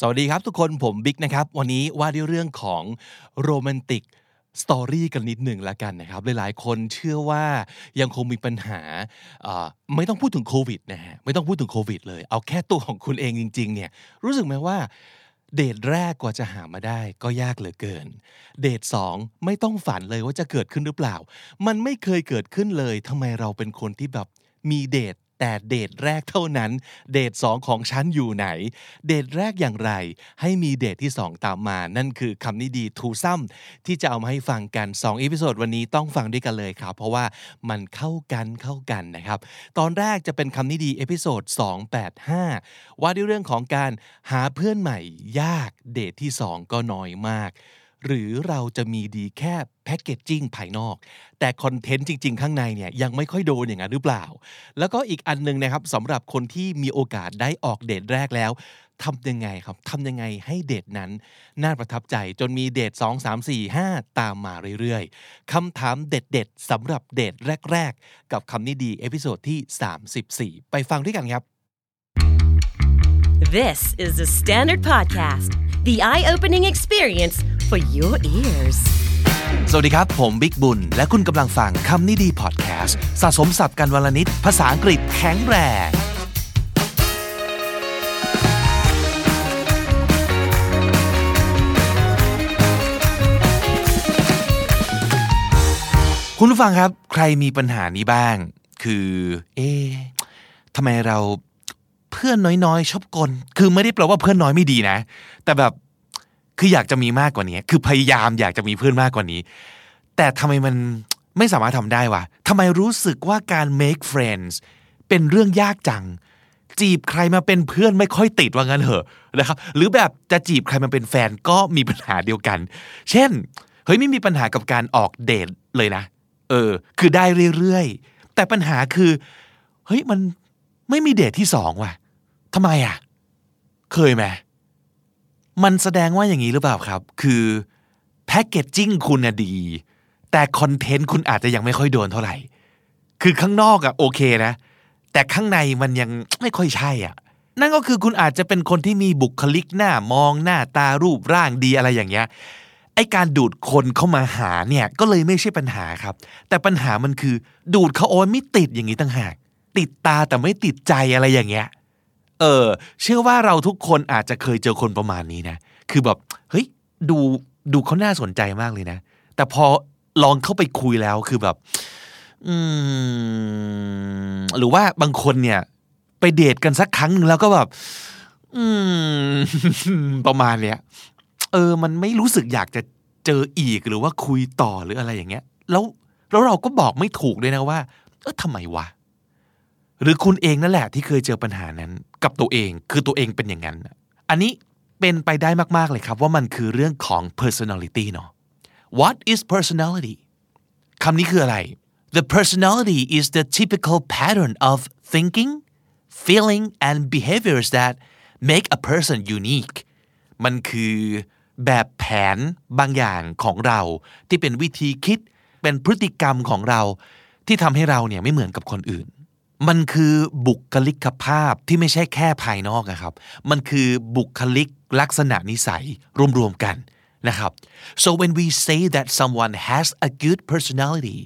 สวัสดีครับทุกคนผมบิ๊กนะครับ วันนี้ว่าด้วยเรื่องของโรแมนติกสตอรี่กันนิดหนึ่งละกันนะครับ หลายๆ คนเชื่อว่ายังคงมีปัญหาไม่ต้องพูดถึงโควิดนะฮะไม่ต้องพูดถึงโควิดเลย เอาแค่ตัวของคุณเองจริง ๆ เนี่ยรู้สึกไหมว่าเดทแรกกว่าจะหามาได้ก็ยากเหลือเกิน เดทสองไม่ต้องฝันเลยว่าจะเกิดขึ้นหรือเปล่า มันไม่เคยเกิดขึ้นเลยทำไมเราเป็นคนที่แบบมีเดท แต่เดทแรกเท่านั้น เดทสองของฉันอยู่ไหน เดทแรกอย่างไร ให้มีเดทที่สองตามมา นั่นคือคำนี้ดี twosome ที่จะเอามาให้ฟังกัน2 episode วันนี้ต้องฟังด้วยกันเลยครับ เพราะว่ามันเข้ากันเข้ากันนะครับ ตอนแรกจะเป็นคำนี้ดี episode 285 ว่าด้วยเรื่องของการหาเพื่อนใหม่ยากเดทที่ 2 ก็น้อยมาก หรือเราจะมีดีแค่ packaging ภายนอก แต่ content จริง ๆ ข้างในเนี่ยยังไม่ค่อยโดนอย่างนั้นหรือเปล่า แล้วก็อีกอันหนึ่งนะครับสำหรับคนที่มีโอกาสได้ออกเดทแรกแล้วทำยังไงครับทำยังไงให้เดทนั้น น่าประทับใจจนมีเดท2 3 4 5 ตามมาเรื่อยๆคำถามเด็ดๆสำหรับเดทแรก ๆ กับคำนี้ดี episode ที่ 34 ไปฟังด้วยกันครับ This is The Standard Podcast, the eye opening experience for your ears. สวัสดีครับ ผมบิ๊กบุญ และคุณกำลังฟังคำนี้ดีพอดแคสต์สะสมศัพท์กันวันละนิด ภาษาอังกฤษแข็งแรงคุณผู้ฟังครับ ใครมีปัญหานี้บ้าง คือ เอ๊ะทำไมเราเพื่อนน้อยๆ ชอบกล คือไม่ได้แปลว่าเพื่อนน้อยไม่ดีนะ แต่แบบ คืออยากจะมีมากกว่านี้ คือพยายามอยากจะมีเพื่อนมากกว่านี้ แต่ทำไมมันไม่สามารถทำได้วะทำไมรู้สึกว่าการ make friends เป็นเรื่องยากจัง จีบใครมาเป็นเพื่อนไม่ค่อยติดว่างั้นเหรอนะครับหรือแบบจะจีบใครมาเป็นแฟนก็มีปัญหาเดียวกัน เช่นเฮ้ยไม่มีปัญหากับการออกเดทเลยนะ เออ คือได้เรื่อยๆ แต่ปัญหาคือ เฮ้ยมันไม่มีเดทที่สองว่ะทำไมอะ เคยไหม มันแสดงว่าอย่างนี้หรือเปล่าครับ คือแพคเกจจิ้งคุณน่ะดี แต่คอนเทนต์คุณอาจจะยังไม่ค่อยโดนเท่าไหร่ คือข้างนอกอะโอเคนะ แต่ข้างในมันยังไม่ค่อยใช่อะ นั่นก็คือคุณอาจจะเป็นคนที่มีบุคลิกหน้ามองหน้าตารูปร่างดีอะไรอย่างเงี้ย ไอการดูดคนเข้ามาหาเนี่ยก็เลยไม่ใช่ปัญหาครับ แต่ปัญหามันคือ ดูดเขาโอนไม่ติดอย่างนี้ต่างหาก ติดตาแต่ไม่ติดใจอะไรอย่างเงี้ย เออเชื่อว่าเราทุกคนอาจจะเคยเจอคนประมาณนี้นะ คือแบบเฮ้ยดูดูเขาน่าสนใจมากเลยนะ แต่พอลองเข้าไปคุยแล้วคือแบบ อืม หรือว่าบางคนเนี่ย ไปเดทกันสักครั้งหนึ่งแล้วก็แบบ อืม ประมาณเนี้ยเออ มันไม่รู้สึกอยากจะเจออีกหรือว่าคุยต่อหรืออะไรอย่างเงี้ย แล้วแล้วเราก็บอกไม่ถูกด้วยนะว่า เออทำไมวะ หรือคุณเองนั่นแหละที่เคยเจอปัญหานั้น กับตัวเอง คือตัวเองเป็นอย่างนั้น อันนี้เป็นไปได้มากๆเลยครับ ว่ามันคือเรื่องของ personality เนาะ What is personality คำนี้คืออะไร The personality is the typical pattern of thinking feeling and behaviors that make a person unique มันคือแบบแผนบางอย่างของเรา ที่เป็นวิธีคิดเป็นพฤติกรรมของเรา ที่ทำให้เราเนี่ยไม่เหมือนกับคนอื่น มันคือบุคลิกภาพที่ไม่ใช่แค่ภายนอกนะครับ มันคือบุคลิกลักษณะนิสัยรวมๆกันนะครับ so when we say that someone has a good personality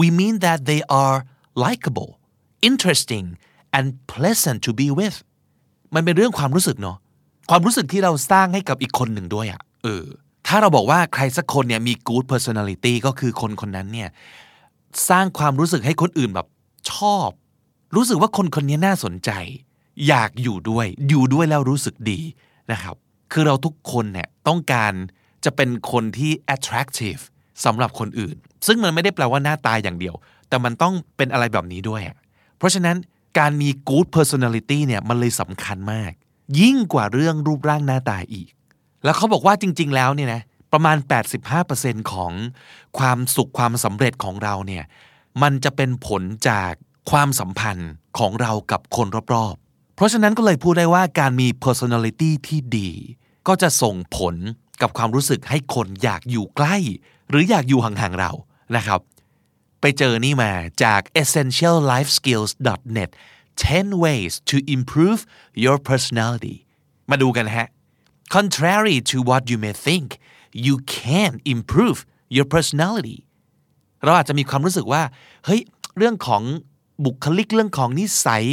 we mean that they are likable interesting and pleasant to be with มันเป็นเรื่องความรู้สึกเนาะความรู้สึกที่เราสร้างให้กับอีกคนหนึ่งด้วยอะ่ะเออถ้าเราบอกว่าใครสักคนเนี่ยมี good personality ก็คือคนคนนั้นเนี่ยสร้างความรู้สึกให้คนอื่นแบบชอบ รู้สึกว่าคนคนนี้น่าสนใจ อยากอยู่ด้วย อยู่ด้วยแล้วรู้สึกดีนะครับ คือเราทุกคนเนี่ยต้องการจะเป็นคนที่ attractive สำหรับคนอื่น ซึ่งมันไม่ได้แปลว่าหน้าตาอย่างเดียว แต่มันต้องเป็นอะไรแบบนี้ด้วย เพราะฉะนั้นการมี good personality เนี่ยมันเลยสำคัญมาก ยิ่งกว่าเรื่องรูปร่างหน้าตาอีก แล้วเขาบอกว่าจริง ๆ แล้วเนี่ยนะประมาณ 85%ของความสุขความสำเร็จของเราเนี่ยมันจะเป็นผลจาก ความสัมพันธ์ของเรากับคนรอบๆ เพราะฉะนั้นก็เลยพูดได้ว่าการมี personality ที่ดี ก็จะส่งผลกับความรู้สึกให้คนอยากอยู่ใกล้ หรืออยากอยู่ห่างๆเรานะครับ ไปเจอนี่มาจาก essentiallifeskills.net 10 ways to improve your personality มาดูกันฮะ contrary to what you may think you can improve your personality เราอาจจะมีความรู้สึกว่า เฮ้ย เรื่องของ บุคลิกเรื่องของนิสัย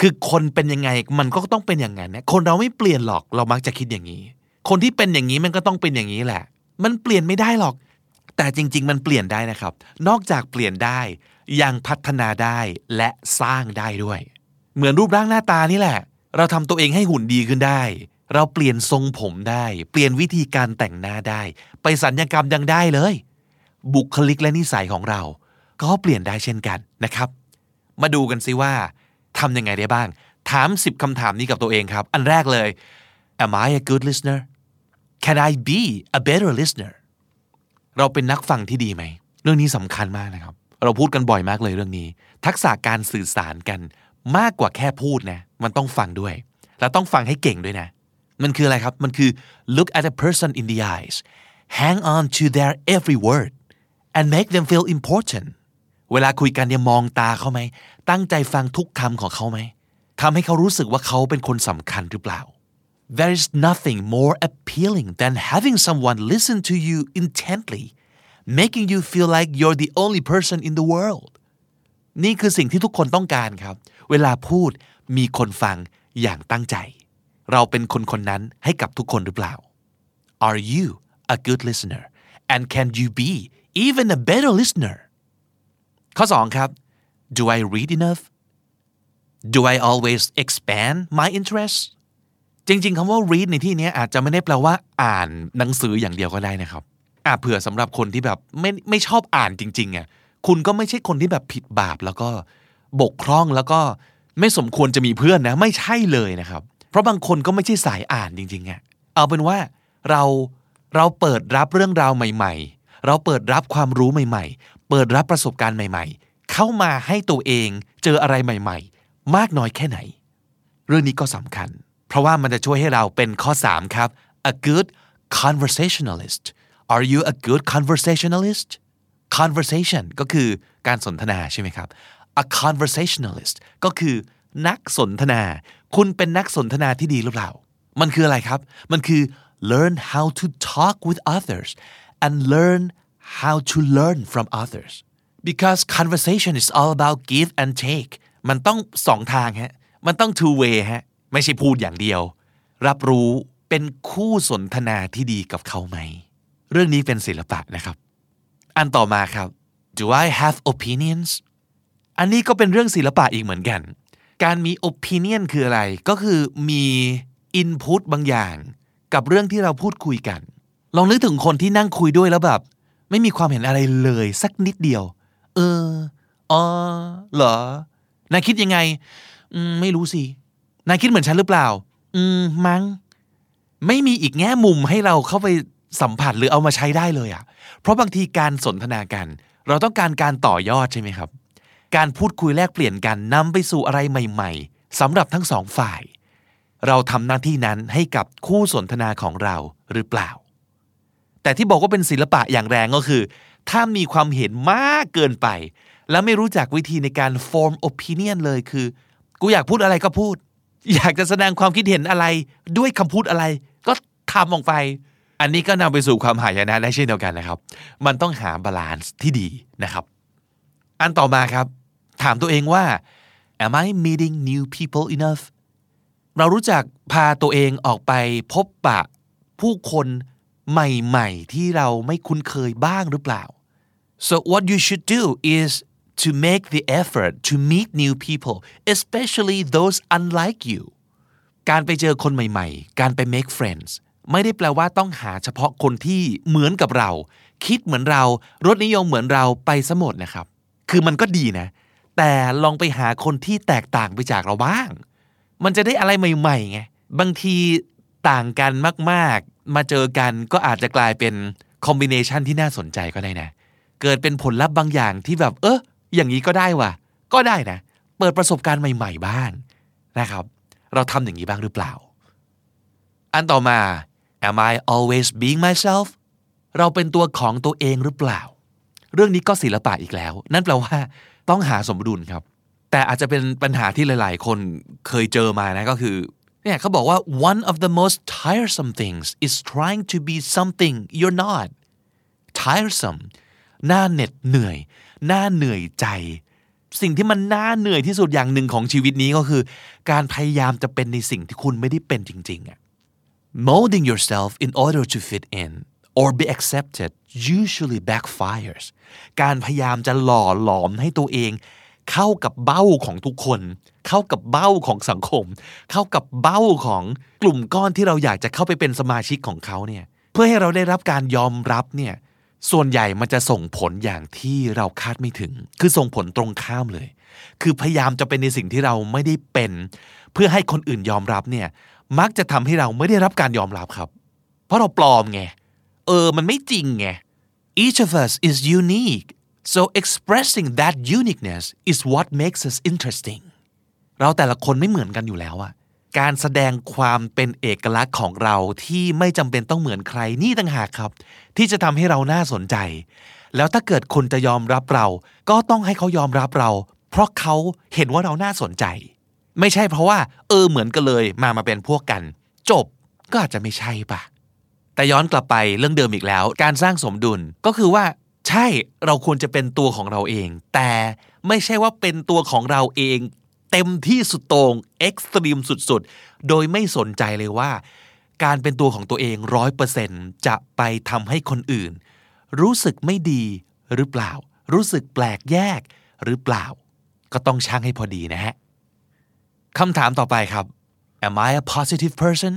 คือคนเป็นยังไงมันก็ต้องเป็นอย่างนั้นนะคนเราไม่เปลี่ยนหรอกเรามักจะคิดอย่างนี้ คนที่เป็นอย่างนี้มันก็ต้องเป็นอย่างนี้แหละ มันเปลี่ยนไม่ได้หรอก แต่จริง ๆ มันเปลี่ยนได้นะครับ นอกจากเปลี่ยนได้ยังพัฒนาได้และสร้างได้ด้วย เหมือนรูปร่างหน้าตานี่แหละ เราทำตัวเองให้หุ่นดีขึ้นได้ เราเปลี่ยนทรงผมได้ เปลี่ยนวิธีการแต่งหน้าได้ ไปสัญญกรรมยังได้เลย บุคลิกและนิสัยของเรา ก็เปลี่ยนได้เช่นกันนะครับ มาดูกันซิว่าทำยังไงได้บ้าง ถาม 10คำถามนี้กับตัวเองครับ อันแรกเลย Am I a good listener Can I be a better listener เราเป็นนักฟังที่ดีไหม เรื่องนี้สำคัญมากนะครับ เราพูดกันบ่อยมากเลยเรื่องนี้ ทักษะการสื่อสารกันมากกว่าแค่พูดนะ มันต้องฟังด้วย แล้วต้องฟังให้เก่งด้วยนะ มันคืออะไรครับ มันคือ look at a person in the eyes hang on to their every word and make them feel important เวลาคุยกันเนี่ยมองตาเขาไหม ตั้งใจฟังทุกคำของเขาไหมทำให้เขารู้สึกว่าเขาเป็นคนสำคัญหรือเปล่า There is nothing more appealing than having someone listen to you intently making you feel like you're the only person in the world นี่คือสิ่งที่ทุกคนต้องการครับ เวลาพูดมีคนฟังอย่างตั้งใจ เราเป็นคนคนนั้นให้กับทุกคนหรือเปล่า Are you a good listener and can you be even a better listener ข้อ 2 ครับ Do I read enough Do I always expand my interests จริง ๆคำว่า read ในที่นี้อาจจะไม่ได้แปลว่าอ่านหนังสืออย่างเดียวก็ได้นะครับอ่าเผื่อสำหรับคนที่แบบไม่ไม่ชอบอ่านจริงๆอะคุณก็ไม่ใช่คนที่แบบผิดบาปแล้วก็บกพร่องแล้วก็ไม่สมควรจะมีเพื่อนนะไม่ใช่เลยนะครับ เพราะบางคนก็ไม่ใช่สายอ่านจริงๆอะเอาเป็นว่าเราเราเปิดรับเรื่องราวใหม่ ๆ เราเปิดรับความรู้ใหม่ ๆ เปิดรับประสบการณ์ใหม่ๆ เข้ามาให้ตัวเองเจออะไรใหม่ๆ มากน้อยแค่ไหน เรื่องนี้ก็สำคัญ เพราะว่ามันจะช่วยให้เราเป็นข้อ 3 ครับ a good conversationalist Are you a good conversationalist conversation ก็คือการสนทนาใช่ไหมครับ a conversationalist ก็คือนักสนทนา คุณเป็นนักสนทนาที่ดีหรือเปล่า มันคืออะไรครับ มันคือ learn how to talk with others and learn how to learn from others because conversation is all about give and take มันต้องสองทางฮะ มันต้อง two way ฮะ ไม่ใช่พูดอย่างเดียว รับรู้เป็นคู่สนทนาที่ดีกับเขาไหม เรื่องนี้เป็นศิลปะนะครับ อันต่อมาครับ do I have opinions อันนี้ก็เป็นเรื่องศิลปะอีกเหมือนกัน การมี opinion คืออะไร ก็คือมี input บางอย่าง กับเรื่องที่เราพูดคุยกัน ลองนึกถึงคนที่นั่งคุยด้วยแล้วแบบ ไม่มีความเห็นอะไรเลยสักนิดเดียว เอออ๋อเหรอนายคิดยังไง อืมไม่รู้สินายคิดเหมือนฉันหรือเปล่า อืมมัง้งไม่มีอีกแง่มุมให้เราเข้าไปสัมผัสหรือเอามาใช้ได้เลยอะ่ะ เพราะบางทีการสนทนากัน เราต้องการการต่อยอดใช่ไหมครับ การพูดคุยแลกเปลี่ยนกันนำไปสู่อะไรใหม่ ๆสำหรับทั้งสองฝ่าย เราทำหน้าที่นั้นให้กับคู่สนทนาของเราหรือเปล่า แต่ที่บอกว่าเป็นศิลปะอย่างแรงก็คือ ถ้ามีความเห็นมากเกินไป แล้วไม่รู้จักวิธีในการ form opinion เลยคือ กูอยากพูดอะไรก็พูด อยากจะแสดงความคิดเห็นอะไร ด้วยคำพูดอะไร ก็ทำออกไป อันนี้ก็นำไปสู่ความหายนะได้เช่นเดียวกันนะครับ มันต้องหาบาลานซ์ที่ดีนะครับ อันต่อมาครับ ถามตัวเองว่า am I meeting new people enough เรารู้จักพาตัวเองออกไปพบปะผู้คน ใหม่ๆที่เราไม่คุ้นเคยบ้างหรือเปล่า so what you should do is to make the effort to meet new people especially those unlike you การไปเจอคนใหม่ๆ การไป make friends ไม่ได้แปลว่าต้องหาเฉพาะคนที่เหมือนกับเรา คิดเหมือนเรา รสนิยมเหมือนเราไปซะหมดนะครับ คือมันก็ดีนะ แต่ลองไปหาคนที่แตกต่างไปจากเราบ้าง มันจะได้อะไรใหม่ๆไง บางทีต่างกันมากๆ มาเจอกันก็อาจจะกลายเป็นคอมบิเนชันที่น่าสนใจก็ได้นะ เกิดเป็นผลลัพธ์บางอย่างที่แบบ เอออย่างนี้ก็ได้ว่ะ ก็ได้นะ เปิดประสบการณ์ใหม่ ๆ บ้างนะครับ เราทำอย่างนี้บ้างหรือเปล่า อันต่อมา am I always being myself เราเป็นตัวของตัวเองหรือเปล่า เรื่องนี้ก็ศิลปะอีกแล้ว นั่นแปลว่า ต้องหาสมดุลครับ แต่อาจจะเป็นปัญหาที่หลาย ๆ คนเคยเจอมานะก็คือ เนี่ยเขาบอกว่า one of the most tiresome things is trying to be something you're not tiresome หน้าเหน็ดเหนื่อย หน้าเหนื่อยใจ สิ่งที่มันน่าเหนื่อยที่สุดอย่างหนึ่งของชีวิตนี้ก็คือ การพยายามจะเป็นในสิ่งที่คุณไม่ได้เป็นจริงๆอะ molding yourself in order to fit in or be accepted usually backfires การพยายามจะหล่อหลอมให้ตัวเอง เข้ากับเบ้าของทุกคน เข้ากับเบ้าของสังคม เข้ากับเบ้าของกลุ่มก้อนที่เราอยากจะเข้าไปเป็นสมาชิกของเขาเนี่ยเพื่อให้เราได้รับการยอมรับเนี่ยส่วนใหญ่มันจะส่งผลอย่างที่เราคาดไม่ถึง คือส่งผลตรงข้ามเลย คือพยายามจะเป็นในสิ่งที่เราไม่ได้เป็น เพื่อให้คนอื่นยอมรับเนี่ยมักจะทำให้เราไม่ได้รับการยอมรับครับ เพราะเราปลอมไง เออ มันไม่จริงไง each of us is unique so expressing that uniqueness is what makes us interesting เราแต่ละคนไม่เหมือนกันอยู่แล้วอะการแสดงความเป็นเอกลักษณ์ของเราที่ไม่จำเป็นต้องเหมือนใครนี่ต่างหากครับ ที่จะทำให้เราน่าสนใจ แล้วถ้าเกิดคนจะยอมรับเรา ก็ต้องให้เขายอมรับเรา เพราะเขาเห็นว่าเราน่าสนใจ ไม่ใช่เพราะว่า เออเหมือนกันเลยมามาเป็นพวกกัน จบก็อาจจะไม่ใช่ปะแต่ย้อนกลับไปเรื่องเดิมอีกแล้ว การสร้างสมดุลก็คือว่า ใช่เราควรจะเป็นตัวของเราเอง แต่ไม่ใช่ว่าเป็นตัวของเราเอง เต็มที่สุดโต่ง extreme สุดๆ โดยไม่สนใจเลยว่า การเป็นตัวของตัวเองร้อยเปอร์เซ็นต์จะไปทำให้คนอื่น รู้สึกไม่ดีหรือเปล่า รู้สึกแปลกแยกหรือเปล่า ก็ต้องช่างให้พอดีนะฮะคำถามต่อไปครับ Am I a positive person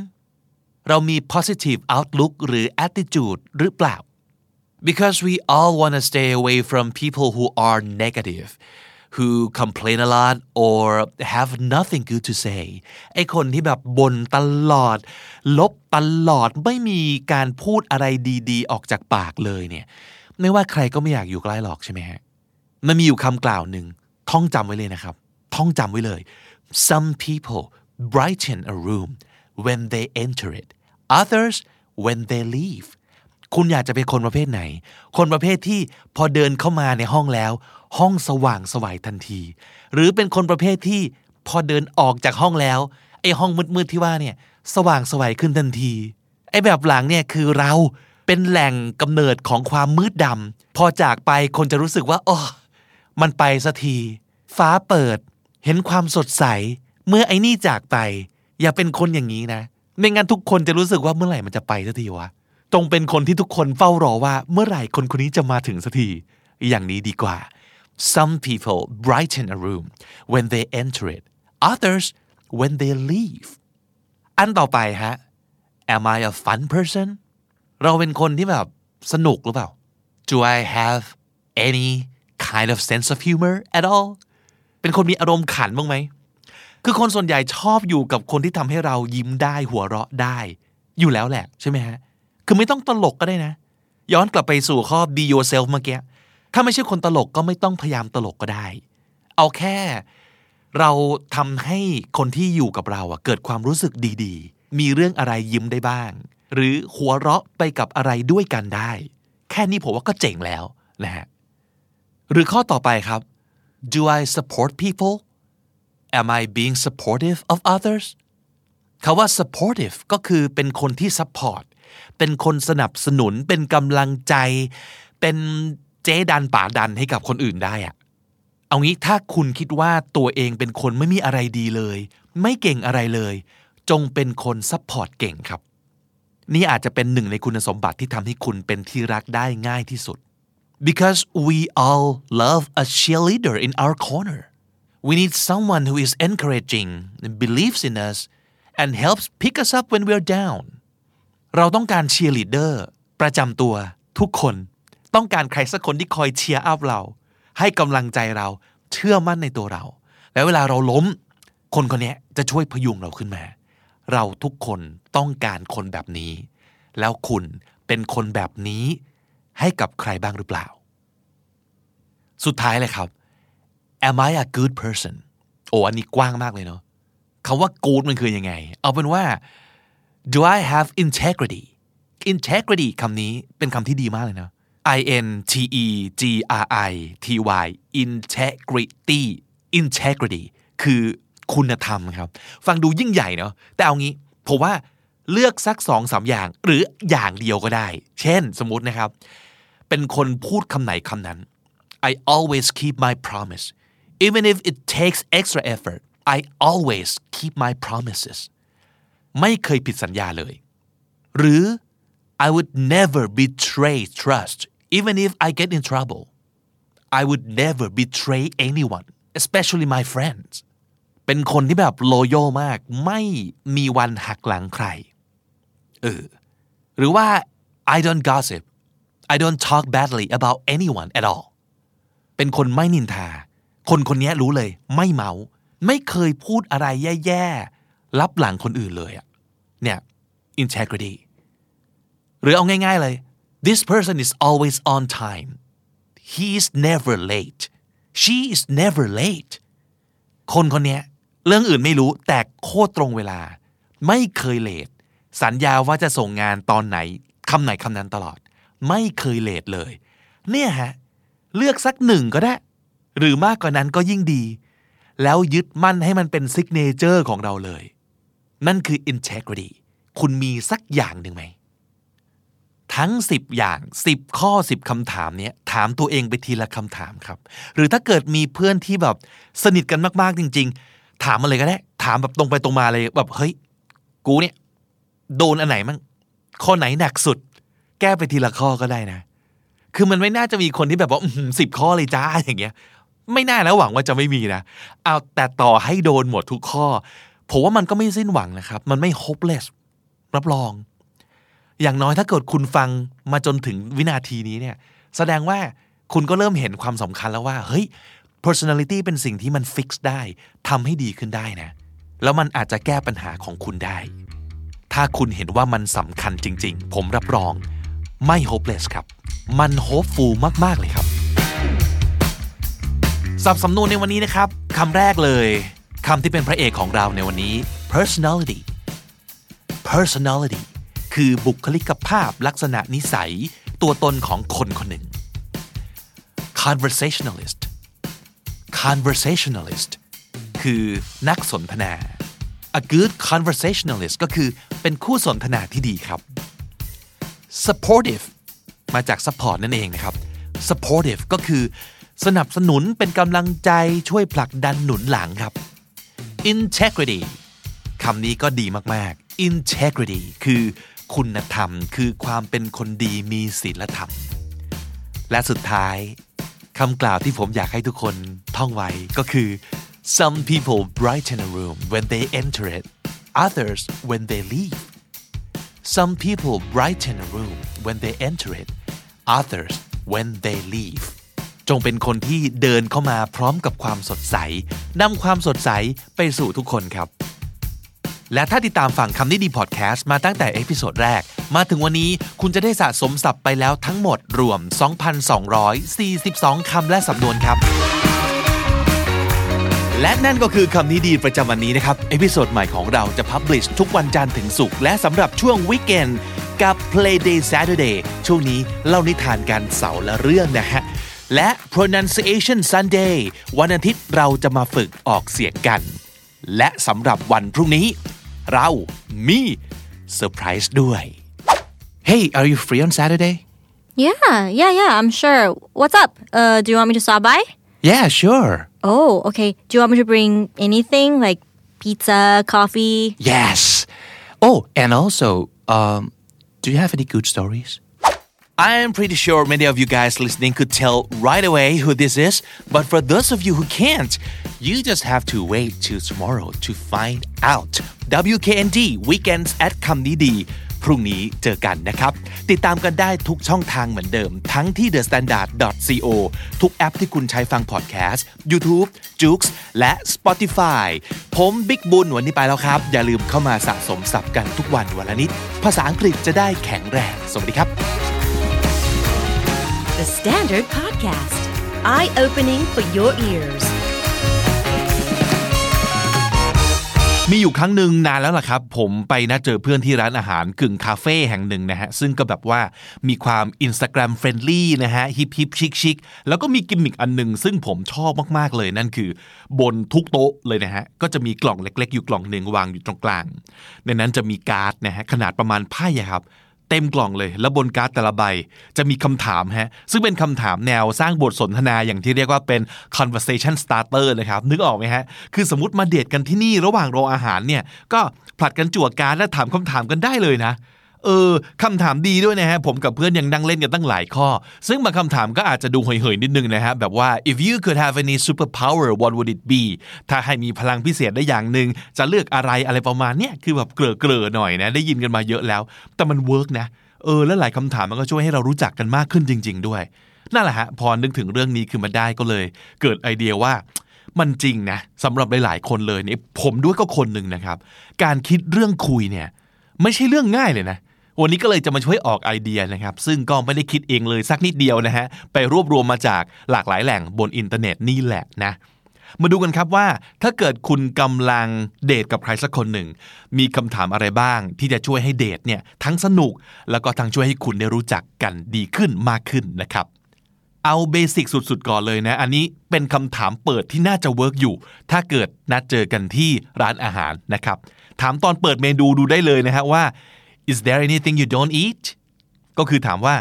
เรามี positive outlook หรือ attitude หรือเปล่า because we all want to stay away from people who are negative who complain a lot or have nothing good to say ไอ้คนที่แบบบ่นตลอด ลบตลอดไม่มีการพูดอะไรดีๆ ออกจากปากเลยเนี่ย ไม่ว่าใครก็ไม่อยากอยู่ใกล้หรอกใช่ไหมฮะ มันมีอยู่คำกล่าวหนึ่งท่องจำไว้เลยนะครับ ท่องจำไว้เลย some people brighten a room when they enter it others when they leave คุณอยากจะเป็นคนประเภทไหน คนประเภทที่พอเดินเข้ามาในห้องแล้ว ห้องสว่างสวัยทันที หรือเป็นคนประเภทที่พอเดินออกจากห้องแล้วไอ้ห้องมืดๆที่ว่าเนี่ยสว่างสวัยขึ้นทันทีไอ้แบบหลังเนี่ยคือเราเป็นแหล่งกำเนิดของความมืดดำพอจากไปคนจะรู้สึกว่าอ๋อมันไปสักที ฟ้าเปิด เห็นความสดใส เมื่อไอ้นี่จากไป อย่าเป็นคนอย่างนี้นะไม่งั้นทุกคนจะรู้สึกว่าเมื่อไหร่มันจะไปสักทีวะ จงเป็นคนที่ทุกคนเฝ้ารอว่าเมื่อไหร่คนคนนี้จะมาถึงสักที อย่างนี้ดีกว่า some people brighten a room when they enter it others when they leave อันต่อไปฮะ am I a fun person เราเป็นคนที่แบบสนุกหรือเปล่า do I have any kind of sense of humor at all เป็นคนมีอารมณ์ขันบ้างไหม คือคนส่วนใหญ่ชอบอยู่กับคนที่ทำให้เรายิ้มได้หัวเราะได้ อยู่แล้วแหละใช่ไหมฮะ คือไม่ต้องตลกก็ได้นะ ย้อนกลับไปสู่ข้อ be yourself เมื่อกี้ถ้าไม่ใช่คนตลกก็ไม่ต้องพยายามตลกก็ได้ เอาแค่ เราทำให้คนที่อยู่กับเราอะเกิดความรู้สึกดี ๆ มีเรื่องอะไรยิ้มได้บ้าง หรือหัวเราะไปกับอะไรด้วยกันได้ แค่นี้ผมว่าก็เจ๋งแล้วนะฮะหรือข้อต่อไปครับ do I support people am I being supportive of others คาว่า supportive ก็คือเป็นคนที่ support เป็นคนสนับสนุนเป็นกำลังใจ เป็นเจ๊ดันป่าดันให้กับคนอื่นได้อะเอางี้ถ้าคุณคิดว่าตัวเองเป็นคนไม่มีอะไรดีเลย ไม่เก่งอะไรเลย จงเป็นคน support เก่งครับ นี่อาจจะเป็นหนึ่งในคุณสมบัติที่ทำให้คุณเป็นที่รักได้ง่ายที่สุด because we all love a cheerleader in our corner we need someone who is encouraging believes in us and helps pick us up when we're down เราต้องการเชียร์ลีดเดอร์ประจำตัวทุกคนต้องการใครสักคนที่คอย cheer up เรา ให้กำลังใจเราเชื่อมั่นในตัวเรา แล้วเวลาเราล้ม คนคนนี้จะช่วยพยุงเราขึ้นมา เราทุกคนต้องการคนแบบนี้ แล้วคุณเป็นคนแบบนี้ ให้กับใครบ้างหรือเปล่า สุดท้ายเลยครับ am I a good person โอ้อันนี้กว้างมากเลยเนาะคำว่า good มันคือยังไง เอาเป็นว่า do I have integrity integrity คำนี้เป็นคำที่ดีมากเลยนะ I N T E G R I T Y integrity integrity คือคุณธรรมครับ ฟังดูยิ่งใหญ่เนาะแต่เอางี้ผมว่าเลือกสักสองสามอย่าง หรืออย่างเดียวก็ได้ เช่นสมมตินะครับ เป็นคนพูดคำไหนคำนั้น I always keep my promise even if it takes extra effort I always keep my promises ไม่เคยผิดสัญญาเลย หรือ I would never betray trust even if I get in trouble I would never betray anyone especially my friends เป็นคนที่แบบโลโยมาก ไม่มีวันหักหลังใคร เออ หรือว่า I don't gossip I don't talk badly about anyone at all เป็นคนไม่นินทา คนคนนี้รู้เลย ไม่เมา ไม่เคยพูดอะไรแย่ๆ รับหลังคนอื่นเลยอะ เนี่ย integrity หรือเอาง่ายๆเลย this person is always on time he is never late she is never late คนคนนี้เรื่องอื่นไม่รู้แต่โคตรตรงเวลา ไม่เคย late สัญญาว่าจะส่งงานตอนไหนคำไหนคำนั้นตลอด ไม่เคย late เลย เนี่ยฮะ เลือกสักหนึ่งก็ได้ หรือมากกว่านั้นก็ยิ่งดี แล้วยึดมั่นให้มันเป็น signature ของเราเลย นั่นคือ integrity คุณมีสักอย่างหนึ่งไหม ทั้ง 10 อย่าง 10 ข้อ 10คำถามเนี้ยถามตัวเองไปทีละคำถามครับ หรือถ้าเกิดมีเพื่อนที่แบบสนิทกันมากๆจริง ๆ ถามมาเลยก็ได้ ถามแบบตรงไปตรงมาเลยแบบเฮ้ยกูเนี่ยโดนอันไหนมั่งข้อไหนหนักสุด แก้ไปทีละข้อก็ได้นะ คือมันไม่น่าจะมีคนที่แบบว่าสิบข้อเลยจ้าอย่างเงี้ย ไม่น่าแล้วหวังว่าจะไม่มีนะ เอาแต่ต่อให้โดนหมดทุกข้อ ผมว่ามันก็ไม่สิ้นหวังนะครับ มันไม่ hopeless รับรอง อย่างน้อยถ้าเกิดคุณฟังมาจนถึงวินาทีนี้เนี่ย แสดงว่าคุณก็เริ่มเห็นความสำคัญแล้วว่า เฮ้ย personality เป็นสิ่งที่มัน fix ได้ทำให้ดีขึ้นได้นะ แล้วมันอาจจะแก้ปัญหาของคุณได้ ถ้าคุณเห็นว่ามันสำคัญจริง ๆ ผมรับรอง ไม่ hopeless ครับ มัน hopeful มาก ๆ เลยครับสับสำนวนในวันนี้นะครับคำแรกเลย คำที่เป็นพระเอกของเราในวันนี้ personality personality คือบุคลิกภาพลักษณะนิสัย ตัวตนของคนคนหนึ่ง conversationalist conversationalist คือนักสนทนา a good conversationalist ก็คือเป็นคู่สนทนาที่ดีครับ supportive มาจาก support นั่นเองนะครับ supportive ก็คือสนับสนุนเป็นกำลังใจช่วยผลักดันหนุนหลังครับ integrity คำนี้ก็ดีมากๆ integrity คือคุณธรรม คือความเป็นคนดีมีศีลธรรม และสุดท้ายคำกล่าวที่ผมอยากให้ทุกคนท่องไว้ก็คือ some people brighten a room when they enter it others when they leave some people brighten a room when they enter it others when they leave จงเป็นคนที่เดินเข้ามาพร้อมกับความสดใสนำความสดใสไปสู่ทุกคนครับ และถ้าติดตามฟังคำนี้ดีพอดแคสต์มาตั้งแต่ episode แรก มาถึงวันนี้คุณจะได้สะสมศัพท์ไปแล้วทั้งหมดรวม 2,242 คำและสำนวนครับ และนั่นก็คือคำนี้ดีประจำวันนี้นะครับ episode ใหม่ของเราจะ publish ทุกวันจันทร์ถึงศุกร์และสำหรับช่วง weekend กับ Play Day Saturday ช่วงนี้เล่านิทานกันเสาร์ละเรื่องนะฮะ และ Pronunciation Sunday วันอาทิตย์เราจะมาฝึกออกเสียงกัน และสำหรับวันพรุ่งนี้ เรามีเซอร์ไพรส์ด้วย Hey are you free on Saturday Yeah, yeah, yeah, I'm sure. What's up? Uh, do you want me to stop by? Yeah sure Oh, okay. Do you want me to bring anything like pizza, coffee? Yes Oh and also um do you have any good stories I am pretty sure many of you guys listening could tell right away who this is, but for those of you who can't, you just have to wait till tomorrow to find out. WKND Weekends at คำนี้ดีพรุ่งนี้เจอกันนะครับ ติดตามกันได้ทุกช่องทางเหมือนเดิม ทั้งที่ thestandard.co ทุกแอปที่คุณใช้ฟังพอดแคสต์ YouTube, j o o x และ Spotify ผมบิ๊กบุญวันนี้ไปแล้วครับ อย่าลืมเข้ามาสะสมศัพท์กันทุกวันวันละนิด ภาษาอังกฤษจะได้แข็งแรง สวัสดีครับ The Standard Podcast. Eye opening for your ears. มีอยู่ครั้งหนึ่งนานแล้วล่ะครับ ผมไปนัดเจอเพื่อนที่ร้านอาหารกึ่งคาเฟ่แห่งหนึ่งนะฮะ ซึ่งก็แบบว่ามีความ Instagram friendly นะฮะฮิปฮิปชิคชิคแล้วก็มีกิมมิคอันหนึ่งซึ่งผมชอบมากๆเลยนั่นคือ บนทุกโต๊ะเลยนะฮะ ก็จะมีกล่องเล็ก ๆ อยู่กล่องหนึ่งวางอยู่ตรงกลาง ในนั้นจะมีการ์ดนะฮะขนาดประมาณไพ่ครับ เต็มกล่องเลย แล้วบนการ์ดแต่ละใบ จะมีคำถามฮะ ซึ่งเป็นคำถามแนวสร้างบทสนทนาอย่างที่เรียกว่าเป็น conversation starter นะครับ นึกออกไหมฮะ คือสมมติมาเดทกันที่นี่ระหว่างรออาหารเนี่ย ก็ผลัดกันจั่วการ์ดและถามคำถามกันได้เลยนะ เออคำถามดีด้วยนะฮะผมกับเพื่อนยังนั่งเล่นกันตั้งหลายข้อ ซึ่งบางคำถามก็อาจจะดูเห่ยๆนิดนึงนะฮะแบบว่า if you could have any superpower what would it be ถ้าให้มีพลังพิเศษได้อย่างหนึ่งจะเลือกอะไรอะไรประมาณเนี้ยคือแบบเกร่อๆหน่อยนะได้ยินกันมาเยอะแล้ว แต่มัน work นะเออแล้วหลายคำถามมันก็ช่วยให้เรารู้จักกันมากขึ้นจริง ๆ ด้วยนั่นแหละฮะพอนึกถึงเรื่องนี้ขึ้นมาได้ก็เลย เกิดไอเดียว่ามันจริงนะสำหรับหลาย ๆ คนเลยเนี่ยผมด้วยก็คนหนึ่งนะครับ การคิดเรื่องคุยเนี่ย ไม่ใช่เรื่องง่ายเลยนะ วันนี้ก็เลยจะมาช่วยออกไอเดียนะครับ ซึ่งก็ไม่ได้คิดเองเลยสักนิดเดียวนะฮะ ไปรวบรวมมาจากหลากหลายแหล่งบนอินเทอร์เน็ตนี่แหละนะ มาดูกันครับว่า ถ้าเกิดคุณกำลังเดทกับใครสักคนหนึ่ง มีคำถามอะไรบ้าง ที่จะช่วยให้เดทเนี่ยทั้งสนุก แล้วก็ทั้งช่วยให้คุณได้รู้จักกันดีขึ้นมากขึ้นนะครับเอา basic สุดๆก่อนเลยนะ อันนี้เป็นคำถามเปิดที่น่าจะ work อยู่ ถ้าเกิดนัดเจอกันที่ร้านอาหารนะครับ ถามตอนเปิดเมนูดูได้เลยนะฮะว่า is there anything you don't eat ก็คือถามว่า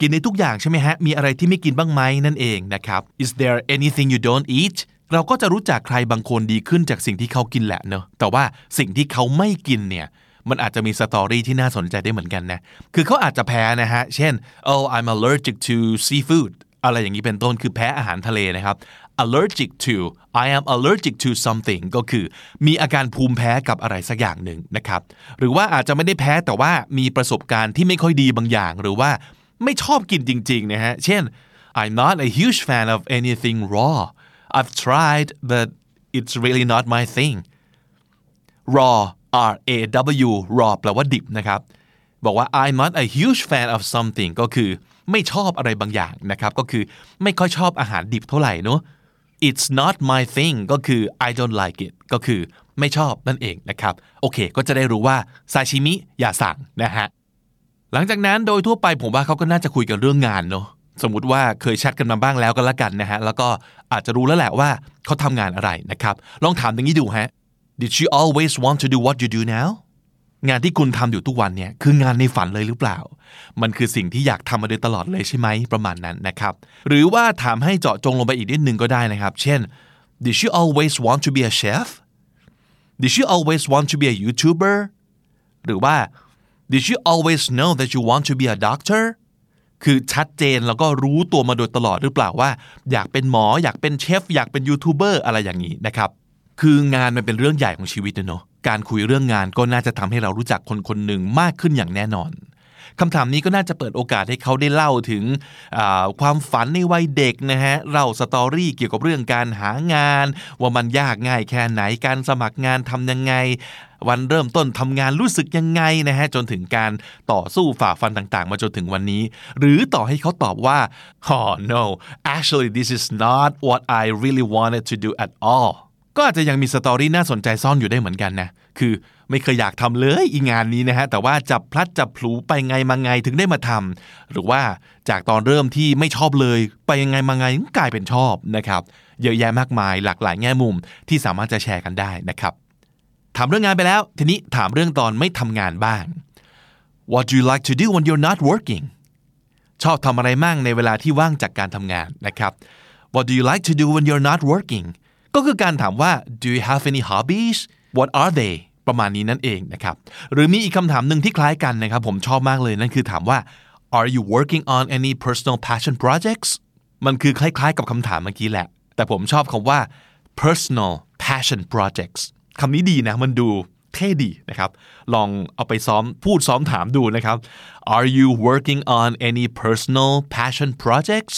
กินในทุกอย่างใช่ไหมฮะ มีอะไรที่ไม่กินบ้างไหมนั่นเองนะครับ is there anything you don't eat เราก็จะรู้จักใครบางคนดีขึ้นจากสิ่งที่เขากินแหละเนอะแต่ว่าสิ่งที่เขาไม่กินเนี่ยมันอาจจะมีสตอรี่ที่น่าสนใจได้เหมือนกันนะ คือเขาอาจจะแพ้นะฮะ เช่น oh I'm allergic to seafood อะไรอย่างนี้เป็นต้น คือแพ้อาหารทะเลนะครับ allergic to I am allergic to something ก็คือมีอาการภูมิแพ้กับอะไรสักอย่างหนึ่งนะครับ หรือว่าอาจจะไม่ได้แพ้แต่ว่ามีประสบการณ์ที่ไม่ค่อยดีบางอย่าง หรือว่าไม่ชอบกินจริงๆนะฮะ เช่น I'm not a huge fan of anything raw I've tried but it's really not my thing raw R A W raw แปลว่าดิบนะครับ บอกว่า I'm not a huge fan of something ก็คือไม่ชอบอะไรบางอย่างนะครับ ก็คือไม่ค่อยชอบอาหารดิบเท่าไหร่เนอะ it's not my thing ก็คือ I don't like it ก็คือไม่ชอบนั่นเองนะครับ โอเค ก็จะได้รู้ว่าซาชิมิอย่าสั่งนะฮะ หลังจากนั้นโดยทั่วไปผมว่าเขาก็น่าจะคุยกันเรื่องงานเนอะสมมติว่าเคยแชทกันมาบ้างแล้วก็แล้วกันนะฮะ แล้วก็อาจจะรู้แล้วแหละว่าเขาทำงานอะไรนะครับ ลองถามอย่างนี้ดูฮะ Did you always want to do what you do now งานที่คุณทำอยู่ทุกวันเนี่ยคืองานในฝันเลยหรือเปล่า มันคือสิ่งที่อยากทำมาโดยตลอดเลยใช่ไหมประมาณนั้นนะครับ หรือว่าถามให้เจาะจงลงไปอีกนิดนึงก็ได้นะครับ เช่น Did you always want to be a chef Did you always want to be a YouTuber หรือว่า Did you always know that you want to be a doctor คือชัดเจนแล้วก็รู้ตัวมาโดยตลอดหรือเปล่าว่า อยากเป็นหมออยากเป็นเชฟอยากเป็นยูทูบเบอร์อะไรอย่างนี้นะครับ คืองานมันเป็นเรื่องใหญ่ของชีวิตเนาะ การคุยเรื่องงานก็น่าจะทำให้เรารู้จักคนคนหนึ่งมากขึ้นอย่างแน่นอนคำถามนี้ก็น่าจะเปิดโอกาสให้เขาได้เล่าถึงความฝันในวัยเด็กนะฮะเล่า story เกี่ยวกับเรื่องการหางาน ว่ามันยากง่ายแค่ไหนการสมัครงานทำยังไง วันเริ่มต้นทำงานรู้สึกยังไงนะฮะจนถึงการต่อสู้ฝ่าฟันต่างๆ มาจนถึงวันนี้ หรือต่อให้เขาตอบว่า oh no actually this is not what I really wanted to do at all ก็อาจจะยังมีสตอรี่น่าสนใจซ่อนอยู่ได้เหมือนกันนะ คือไม่เคยอยากทำเลยอีงานนี้นะฮะ แต่ว่าจับพลัดจับพลูไปไงมาไงถึงได้มาทำ หรือว่าจากตอนเริ่มที่ไม่ชอบเลย ไปยังไงมาไงกลายเป็นชอบนะครับ เยอะแยะมากมายหลากหลายแง่มุมที่สามารถจะแชร์กันได้นะครับ ถามเรื่องงานไปแล้ว ทีนี้ถามเรื่องตอนไม่ทำงานบ้าง What do you like to do when you're not working ชอบทำอะไรมั่งในเวลาที่ว่างจากการทำงานนะครับ What do you like to do when you're not working ก็คือการถามว่า do you have any hobbies what are they ประมาณนี้นั่นเองนะครับหรือมีอีกคำถามหนึ่งที่คล้ายกันนะครับผมชอบมากเลยนั่นคือถามว่า are you working on any personal passion projects มันคือคล้ายๆ กับคำถามเมื่อกี้แหละ แต่ผมชอบคำว่า personal passion projects คำนี้ดีนะมันดูเท่ดีนะครับ ลองเอาไปซ้อมพูดซ้อมถามดูนะครับ are you working on any personal passion projects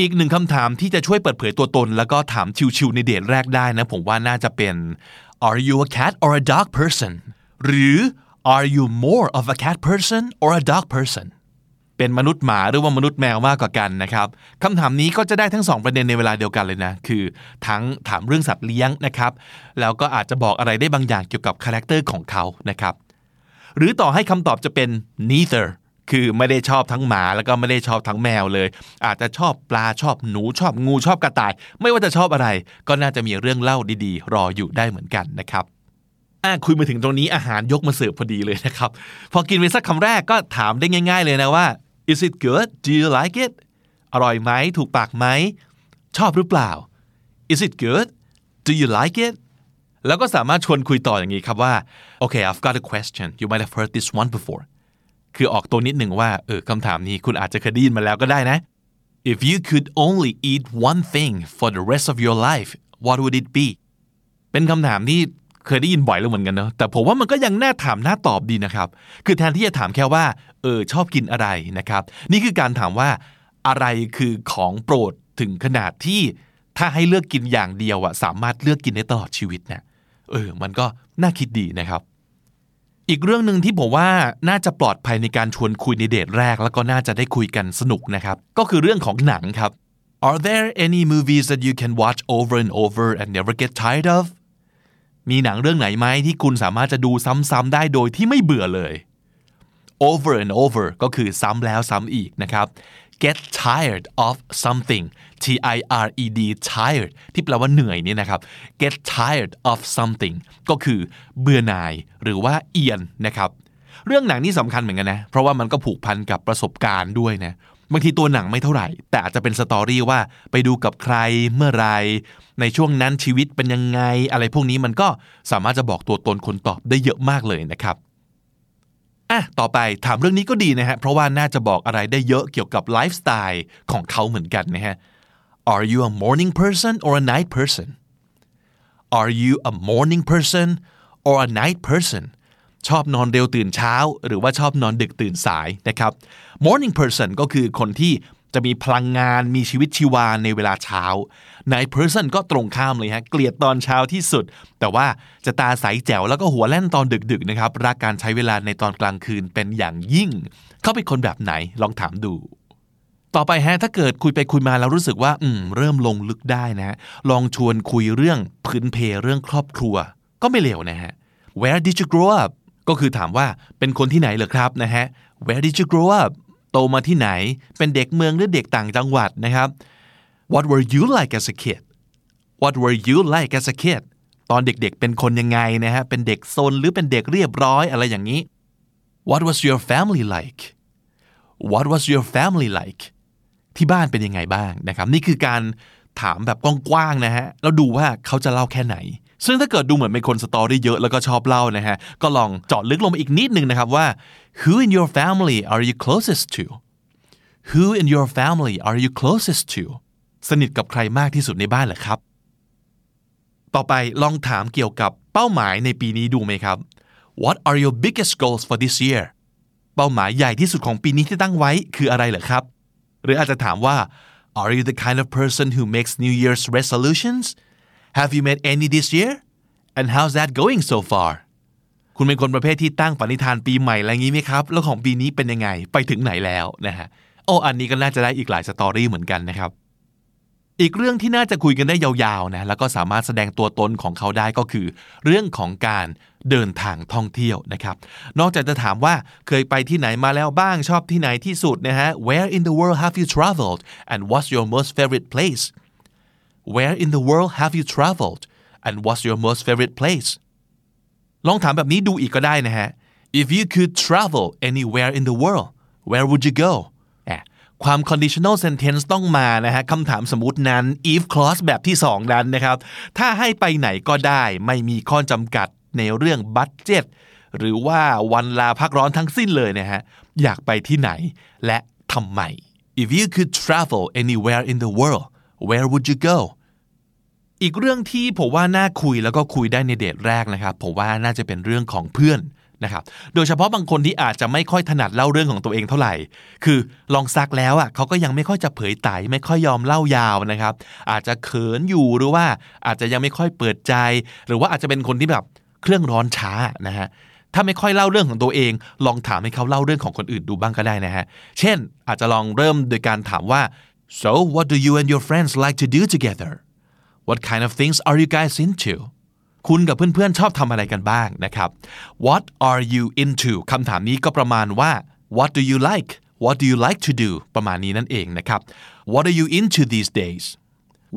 อีกหนึ่งคำถามที่จะช่วยเปิดเผยตัวตน แล้วก็ถามชิวๆในเดทแรกได้นะ ผมว่าน่าจะเป็น Are you a cat or a dog person หรือ Are you more of a cat person or a dog person เป็นมนุษย์หมาหรือว่ามนุษย์แมวมากกว่ากันนะครับคำถามนี้ก็จะได้ทั้งสองประเด็นในเวลาเดียวกันเลยนะ คือทั้งถามเรื่องสัตว์เลี้ยงนะครับ แล้วก็อาจจะบอกอะไรได้บางอย่างเกี่ยวกับ character ของเขานะครับ หรือต่อให้คำตอบจะเป็น neither คือไม่ได้ชอบทั้งหมาแล้วก็ไม่ได้ชอบทั้งแมวเลย อาจจะชอบปลาชอบหนูชอบงูชอบกระต่าย ไม่ว่าจะชอบอะไร ก็น่าจะมีเรื่องเล่าดีๆ รออยู่ได้เหมือนกันนะครับอะคุยมาถึงตรงนี้อาหารยกมาเสิร์ฟพอดีเลยนะครับ พอกินไปสักคำแรกก็ถามได้ง่าย ๆ เลยนะว่า is it good do you like it อร่อยไหมถูกปากไหมชอบหรือเปล่า is it good do you like it แล้วก็สามารถชวนคุยต่ออย่างนี้ครับว่า okay I've got a question you might have heard this one before คือออกตัวนิดหนึ่งว่าเออคำถามนี้คุณอาจจะเคยได้ยินมาแล้วก็ได้นะ if you could only eat one thing for the rest of your life what would it be เป็นคำถามที่เคยได้ยินบ่อยแล้วเหมือนกันเนาะแต่ผมว่ามันก็ยังน่าถามน่าตอบดีนะครับ คือแทนที่จะถามแค่ว่าเออชอบกินอะไรนะครับ นี่คือการถามว่าอะไรคือของโปรดถึงขนาดที่ถ้าให้เลือกกินอย่างเดียวอะสามารถเลือกกินได้ตลอดชีวิตเนะเออ มันก็น่าคิดดีนะครับ อีกเรื่องหนึ่งที่ผมว่าน่าจะปลอดภัยในการชวนคุยในเดทแรก แล้วก็น่าจะได้คุยกันสนุกนะครับ ก็คือเรื่องของหนังครับ Are there any movies that you can watch over and over and never get tired of มีหนังเรื่องไหนไหมที่คุณสามารถจะดูซ้ำๆได้โดยที่ไม่เบื่อเลย over and over ก็คือซ้ำแล้วซ้ำอีกนะครับ get tired of something T I R E D tired ที่แปลว่าเหนื่อยนี่นะครับ get tired of something ก็คือเบื่อหน่ายหรือว่าเอียนนะครับ เรื่องหนังนี่สำคัญเหมือนกันนะ เพราะว่ามันก็ผูกพันกับประสบการณ์ด้วยนะบางทีตัวหนังไม่เท่าไหร่ แต่อาจจะเป็นสตอรี่ว่าไปดูกับใครเมื่อไร ในช่วงนั้นชีวิตเป็นยังไง อะไรพวกนี้มันก็สามารถจะบอกตัวตนคนตอบได้เยอะมากเลยนะครับอะต่อไปถามเรื่องนี้ก็ดีนะฮะเพราะว่าน่าจะบอกอะไรได้เยอะเกี่ยวกับไลฟ์สไตล์ของเขาเหมือนกันนะฮะ Are you a morning person or a night person Are you a morning person or a night person ชอบนอนเร็วตื่นเช้า หรือว่าชอบนอนดึกตื่นสายนะครับ morning person ก็คือคนที่จะมีพลังงานมีชีวิตชีวาในเวลาเช้า night person ก็ตรงข้ามเลยฮะ เกลียดตอนเช้าที่สุด แต่ว่าจะตาใสแจ๋วแล้วก็หัวแล่นตอนดึกๆนะครับ รักการใช้เวลาในตอนกลางคืนเป็นอย่างยิ่ง เขาเป็นคนแบบไหนลองถามดู ต่อไปฮะถ้าเกิดคุยไปคุยมาแล้วรู้สึกว่าอืมเริ่มลงลึกได้นะลองชวนคุยเรื่องพื้นเพเรื่องครอบครัว ก็ไม่เลวนะฮะ Where did you grow up ก็คือถามว่าเป็นคนที่ไหนเหรอครับนะฮะ Where did you grow up โตมาที่ไหน เป็นเด็กเมืองหรือเด็กต่างจังหวัดนะครับ What were you like as a kid What were you like as a kid ตอนเด็กๆเป็นคนยังไงนะฮะเป็นเด็กซนหรือเป็นเด็กเรียบร้อยอะไรอย่างนี้ What was your family like What was your family like ที่บ้านเป็นยังไงบ้างนะครับ นี่คือการถามแบบกว้างๆนะฮะแล้วดูว่าเขาจะเล่าแค่ไหน ซึ่งถ้าเกิดดูเหมือนเป็นคนสตอรี่เยอะแล้วก็ชอบเล่านะฮะก็ลองเจาะลึกลงมาอีกนิดนึงนะครับว่า Who in your family are you closest to Who in your family are you closest to สนิทกับใครมากที่สุดในบ้านเหรอครับ ต่อไปลองถามเกี่ยวกับเป้าหมายในปีนี้ดูไหมครับ What are your biggest goals for this year เป้าหมายใหญ่ที่สุดของปีนี้ที่ตั้งไว้คืออะไรเหรอครับ หรืออาจจะถามว่า Are you the kind of person who makes New Year's resolutions Have you made any this year and how's that going so far คุณเป็นคนประเภทที่ตั้งปณิธานปีใหม่อะไรงี้ไหมครับ แล้วของปีนี้เป็นยังไง ไปถึงไหนแล้วนะฮะ โอ้ อันนี้ก็น่าจะได้อีกหลายสตอรี่เหมือนกันนะครับ อีกเรื่องที่น่าจะคุยกันได้ยาวๆนะแล้วก็สามารถแสดงตัวตนของเขาได้ก็คือ เรื่องของการเดินทางท่องเที่ยวนะครับ นอกจากจะถามว่าเคยไปที่ไหนมาแล้วบ้างชอบที่ไหนที่สุดนะฮะ Where in the world have you traveled and what's your most favorite place Where in the world have you traveled and what's your most favorite place ลองถามแบบนี้ดูอีกก็ได้นะฮะ If you could travel anywhere in the world where would you go ความ conditional sentence ต้องมานะฮะคำถามสมมตินั้น if clause แบบที่ 2 นั้นนะครับ ถ้าให้ไปไหนก็ได้ไม่มีข้อจำกัดในเรื่องบัตเจ็ตหรือว่าวันลาพักร้อนทั้งสิ้นเลยนะฮะ อยากไปที่ไหนและทำไม If you could travel anywhere in the world where would you go อีกเรื่องที่ผมว่าน่าคุยแล้วก็คุยได้ในเดทแรกนะครับ ผมว่าน่าจะเป็นเรื่องของเพื่อน นะครับโดยเฉพาะบางคนที่อาจจะไม่ค่อยถนัดเล่าเรื่องของตัวเองเท่าไหร่ คือลองซักแล้วอะเขาก็ยังไม่ค่อยจะเผยไตไม่ค่อยยอมเล่ายาวนะครับ อาจจะเขินอยู่หรือว่าอาจจะยังไม่ค่อยเปิดใจ หรือว่าอาจจะเป็นคนที่แบบเครื่องร้อนช้านะฮะถ้าไม่ค่อยเล่าเรื่องของตัวเอง ลองถามให้เขาเล่าเรื่องของคนอื่นดูบ้างก็ได้นะฮะเช่น อาจจะลองเริ่มโดยการถามว่า so what do you and your friends like to do together what kind of things are you guys into คุณกับเพื่อนๆชอบทำอะไรกันบ้างนะครับ what are you into คำถามนี้ก็ประมาณว่า what do you like what do you like to do ประมาณนี้นั่นเองนะครับ what are you into these days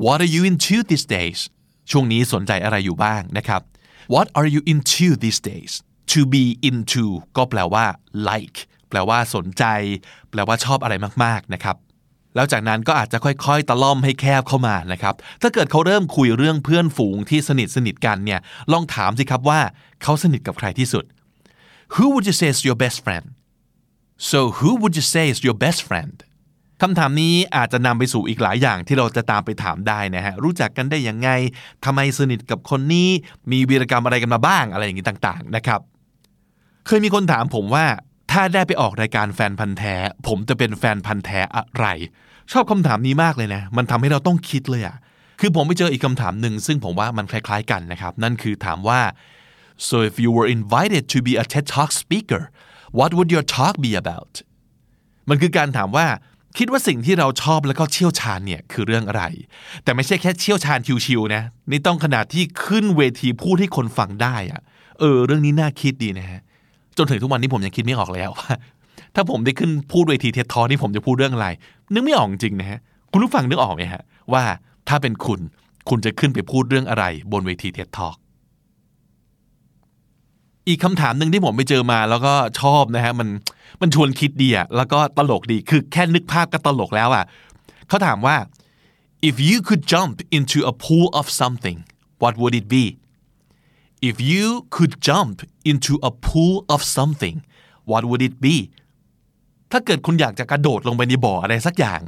what are you into these days ช่วงนี้สนใจอะไรอยู่บ้างนะครับ what are you into these days to be into ก็แปลว่า like แปลว่าสนใจ แปลว่าชอบอะไรมากๆนะครับ แล้วจากนั้นก็อาจจะค่อยๆ ตะล่อมให้แคบเข้ามานะครับ ถ้าเกิดเขาเริ่มคุยเรื่องเพื่อนฝูงที่สนิทสนิทกันเนี่ย ลองถามสิครับว่าเขาสนิทกับใครที่สุด Who would you say is your best friend so who would you say is your best friend คำถามนี้อาจจะนำไปสู่อีกหลายอย่างที่เราจะตามไปถามได้นะฮะ รู้จักกันได้ยังไงทำไมสนิทกับคนนี้ มีวีรกรรมอะไรกันมาบ้างอะไรอย่างนี้ต่างๆนะครับ เคยมีคนถามผมว่าถ้าได้ไปออกรายการแฟนพันธ์แท้ ผมจะเป็นแฟนพันธ์แท้อะไร ชอบคำถามนี้มากเลยนะ มันทำให้เราต้องคิดเลยอะคือผมไปเจออีกคำถามหนึ่งซึ่งผมว่ามันคล้ายๆกันนะครับ นั่นคือถามว่า so if you were invited to be a TED Talk speaker what would your talk be about มันคือการถามว่าคิดว่าสิ่งที่เราชอบแล้วก็เชี่ยวชาญเนี่ยคือเรื่องอะไร แต่ไม่ใช่แค่เชี่ยวชาญชิวๆนะ นี่ต้องขนาดที่ขึ้นเวทีพูดให้คนฟังได้อะเออ เรื่องนี้น่าคิดดีนะฮะ จนถึงทุกวันนี้ผมยังคิดไม่ออกแล้วว่า ถ้าผมได้ขึ้นพูดเวทีเท็ดทอนี่ผมจะพูดเรื่องอะไร นึกไม่ออกจริงนะฮะ คุณผู้ฟังนึกออกไหมฮะ ว่าถ้าเป็นคุณ คุณจะขึ้นไปพูดเรื่องอะไร บนเวทีเท็ดทออีกคำถามหนึ่งที่ผมไปเจอมาแล้วก็ชอบนะฮะ มันมันชวนคิดดีอะแล้วก็ตลกดีคือแค่นึกภาพก็ตลกแล้วอะเขาถามว่า if you could jump into a pool of something what would it be if you could jump into a pool of something what would it be ถ้าเกิดคุณอยากจะกระโดดลงไปในบ่ออะไรสักอย่าง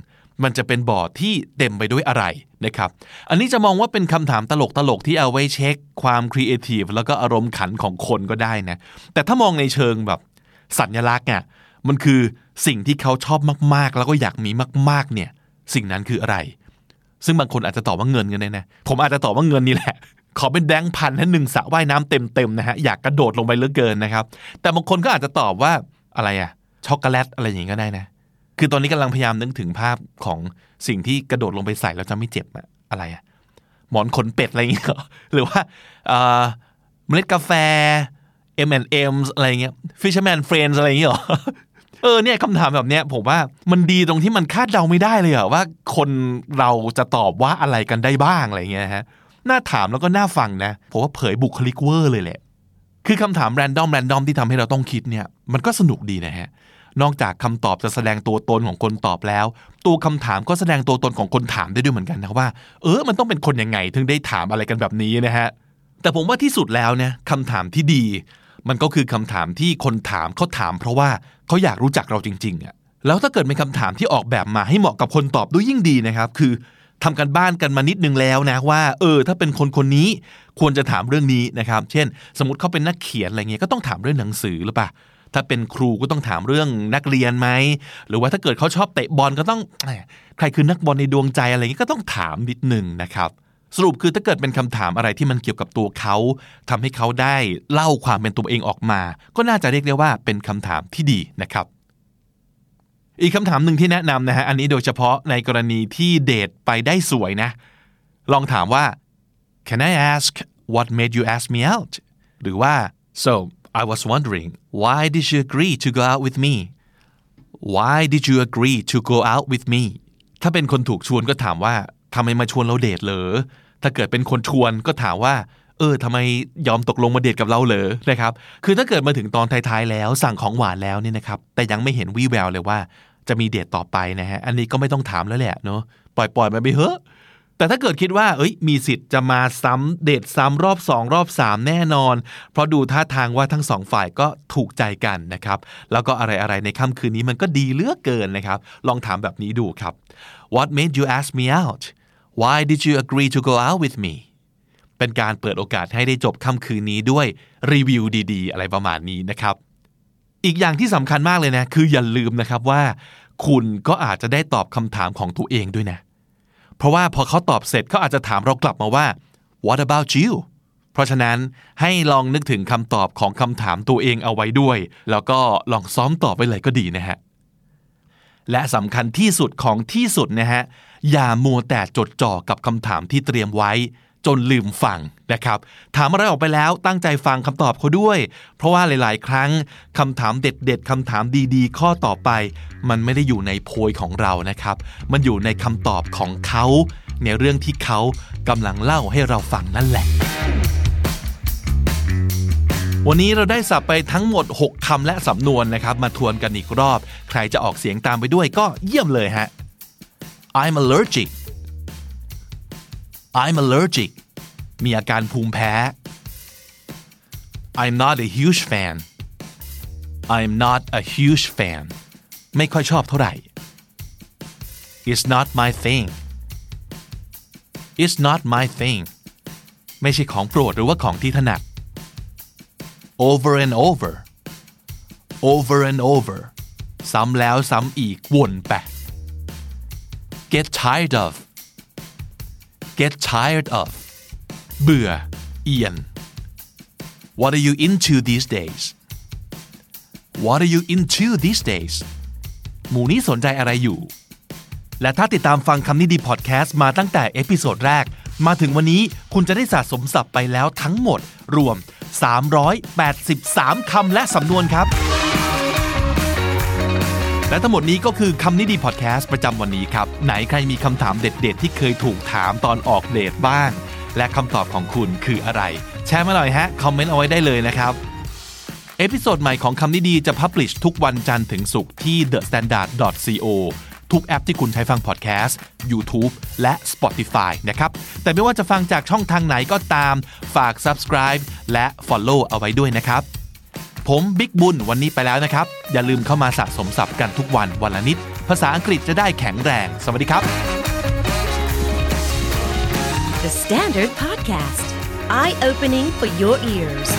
มันจะเป็นบ่อที่เต็มไปด้วยอะไรนะครับ อันนี้จะมองว่าเป็นคำถามตลกตลกๆที่เอาไว้เช็คความครีเอทีฟแล้วก็อารมณ์ขันของคนก็ได้นะ แต่ถ้ามองในเชิงแบบสัญลักษณ์อะมันคือสิ่งที่เขาชอบมากๆ แล้วก็อยากมีมาก ๆ เนี่ย สิ่งนั้นคืออะไร ซึ่งบางคนอาจจะตอบว่าเงินกันแน่นะผมอาจจะตอบว่าเงินนี่แหละ ขอเป็นแบงก์พันให้หนึ่งสระว่ายน้ำเต็มๆนะฮะ อยากกระโดดลงไปเหลือเกินนะครับ แต่บางคนก็อาจจะตอบว่าอะไรอะ ช็อกโกแลตอะไรอย่างนี้ก็ได้นะ คือตอนนี้กำลังพยายามนึกถึงภาพของสิ่งที่กระโดดลงไปใส่แล้วจะไม่เจ็บอะอะไรอะหมอนขนเป็ดอะไรอย่างเงี้ยหรือว่าเมล็ดกาแฟ M&M อะไรเงี้ย Fisherman Friends อะไรอย่างเงี้ยเหรอเออเนี่ยคำถามแบบเนี้ยผมว่ามันดีตรงที่มันคาดเดาไม่ได้เลยอะว่าคนเราจะตอบว่าอะไรกันได้บ้างอะไรเงี้ยฮะน่าถามแล้วก็น่าฟังนะผมว่าเผยบุคลิกเวอร์เลยแหละ คือคำถาม random random ที่ทำให้เราต้องคิดเนี่ยมันก็สนุกดีนะฮะนอกจากคำตอบจะแสดงตัวตนของคนตอบแล้ว ตัวคำถามก็แสดงตัวตนของคนถามได้ด้วยเหมือนกันนะว่า เออมันต้องเป็นคนยังไง ถึงได้ถามอะไรกันแบบนี้นะฮะแต่ผมว่าที่สุดแล้วเนี่ยคำถามที่ดี มันก็คือคำถามที่คนถามเขาถาม เพราะว่าเขาอยากรู้จักเราจริงๆอะแล้วถ้าเกิดเป็นคำถามที่ออกแบบมาให้เหมาะกับคนตอบด้วยยิ่งดีนะครับ คือ ทำกันบ้านกันมานิดนึงแล้วนะว่า เออ ถ้าเป็นคนคนนี้ควรจะถามเรื่องนี้นะครับ เช่น สมมติเขาเป็นนักเขียนอะไรเงี้ยก็ต้องถามเรื่องหนังสือหรือเปล่าถ้าเป็นครูก็ต้องถามเรื่องนักเรียนไหม หรือว่าถ้าเกิดเขาชอบเตะบอลก็ต้องใครคือนักบอลในดวงใจอะไรเงี้ยก็ต้องถามนิดนึงนะครับสรุปคือถ้าเกิดเป็นคำถามอะไรที่มันเกี่ยวกับตัวเขาทำให้เขาได้เล่าความเป็นตัวเองออกมา ก็น่าจะเรียกได้ว่าเป็นคำถามที่ดีนะครับ อีกคำถามหนึ่งที่แนะนำนะฮะอันนี้โดยเฉพาะในกรณีที่เดทไปได้สวยนะ ลองถามว่า can I ask what made you ask me out หรือว่า so I was wondering why did you agree to go out with me why did you agree to go out with me ถ้าเป็นคนถูกชวนก็ถามว่าทำไมมาชวนเราเดทเหรอถ้าเกิดเป็นคนชวนก็ถามว่า เออทำไมยอมตกลงมาเดทกับเราเหรอนะครับ คือถ้าเกิดมาถึงตอนท้ายๆแล้วสั่งของหวานแล้วเนี่ยนะครับ แต่ยังไม่เห็นวี่แววเลยว่า จะมีเดทต่อไปนะฮะ อันนี้ก็ไม่ต้องถามแล้วแหละเนาะปล่อยปล่อยๆมันไปเถอะแต่ถ้าเกิดคิดว่า เอ้ย มีสิทธิ์จะมาซ้ำเดทซ้ำรอบสองรอบสามแน่นอน เพราะดูท่าทางว่าทั้งสองฝ่ายก็ถูกใจกันนะครับ แล้วก็อะไรๆในค่ำคืนนี้มันก็ดีเลือกเกินนะครับ ลองถามแบบนี้ดูครับ What made you ask me out Why did you agree to go out with me เป็นการเปิดโอกาสให้ได้จบค่ำคืนนี้ด้วยรีวิวดี ๆ อะไรประมาณนี้นะครับ อีกอย่างที่สำคัญมากเลยนะ คืออย่าลืมนะครับว่า คุณก็อาจจะได้ตอบคำถามของตัวเองด้วยนะ เพราะว่าพอเขาตอบเสร็จเขาอาจจะถามเรากลับมาว่า what about you เพราะฉะนั้นให้ลองนึกถึงคำตอบของคำถามตัวเองเอาไว้ด้วย แล้วก็ลองซ้อมตอบไปเลยก็ดีนะฮะและสำคัญที่สุดของที่สุดนะฮะอย่ามัวแต่จดจ่อกับคำถามที่เตรียมไว้ จนลืมฟังนะครับ ถามอะไรออกไปแล้วตั้งใจฟังคำตอบเขาด้วย เพราะว่าหลาย ๆ ครั้งคำถามเด็ด ๆคำถามดีๆ ข้อต่อไป มันไม่ได้อยู่ในโพยของเรานะครับ มันอยู่ในคำตอบของเขาในเรื่องที่เขากำลังเล่าให้เราฟังนั่นแหละ วันนี้เราได้สับไปทั้งหมด 6คำและสำนวนนะครับ มาทวนกันอีกรอบ ใครจะออกเสียงตามไปด้วยก็เยี่ยมเลยฮะ I'm allergic I'm allergic มีอาการภูมิแพ้ I'm not a huge fan I'm not a huge fan ไม่ค่อยชอบเท่าไหร่ It's not my thing It's not my thing ไม่ใช่ของโปรดหรือว่าของที่ถนัด over and over over and over ซ้ำแล้วซ้ำอีกวนไป get tired of get tired of เบื่อ เอียน what are you into these days what are you into these days หมู่นี้สนใจอะไรอยู่ และถ้าติดตามฟังคำนี้ดีพอดแคสต์มาตั้งแต่ episode แรก มาถึงวันนี้คุณจะได้สะสมศัพท์ไปแล้วทั้งหมด รวม 383 คำและสำนวนครับ และทั้งหมดนี้ก็คือคำนี้ดีพอดแคสต์ประจำวันนี้ครับ ไหนใครมีคำถามเด็ดๆ ที่เคยถูกถามตอนออกเดทบ้าง และคำตอบของคุณคืออะไร แชร์มาหน่อยฮะ คอมเมนต์เอาไว้ได้เลยนะครับ episode ใหม่ของคำนี้ดีจะ publish ทุกวันจันทร์ถึงศุกร์ที่ thestandard.co ทุกแอปที่คุณใช้ฟังพอดแคสต์ YouTube และ Spotify นะครับ แต่ไม่ว่าจะฟังจากช่องทางไหนก็ตาม ฝาก subscribe และ follow เอาไว้ด้วยนะครับ ผมบิ๊กบุญวันนี้ไปแล้วนะครับ อย่าลืมเข้ามาสะสมศัพท์กันทุกวันวันละนิด ภาษาอังกฤษจะได้แข็งแรง สวัสดีครับ The Standard Podcast, eye opening for your ears.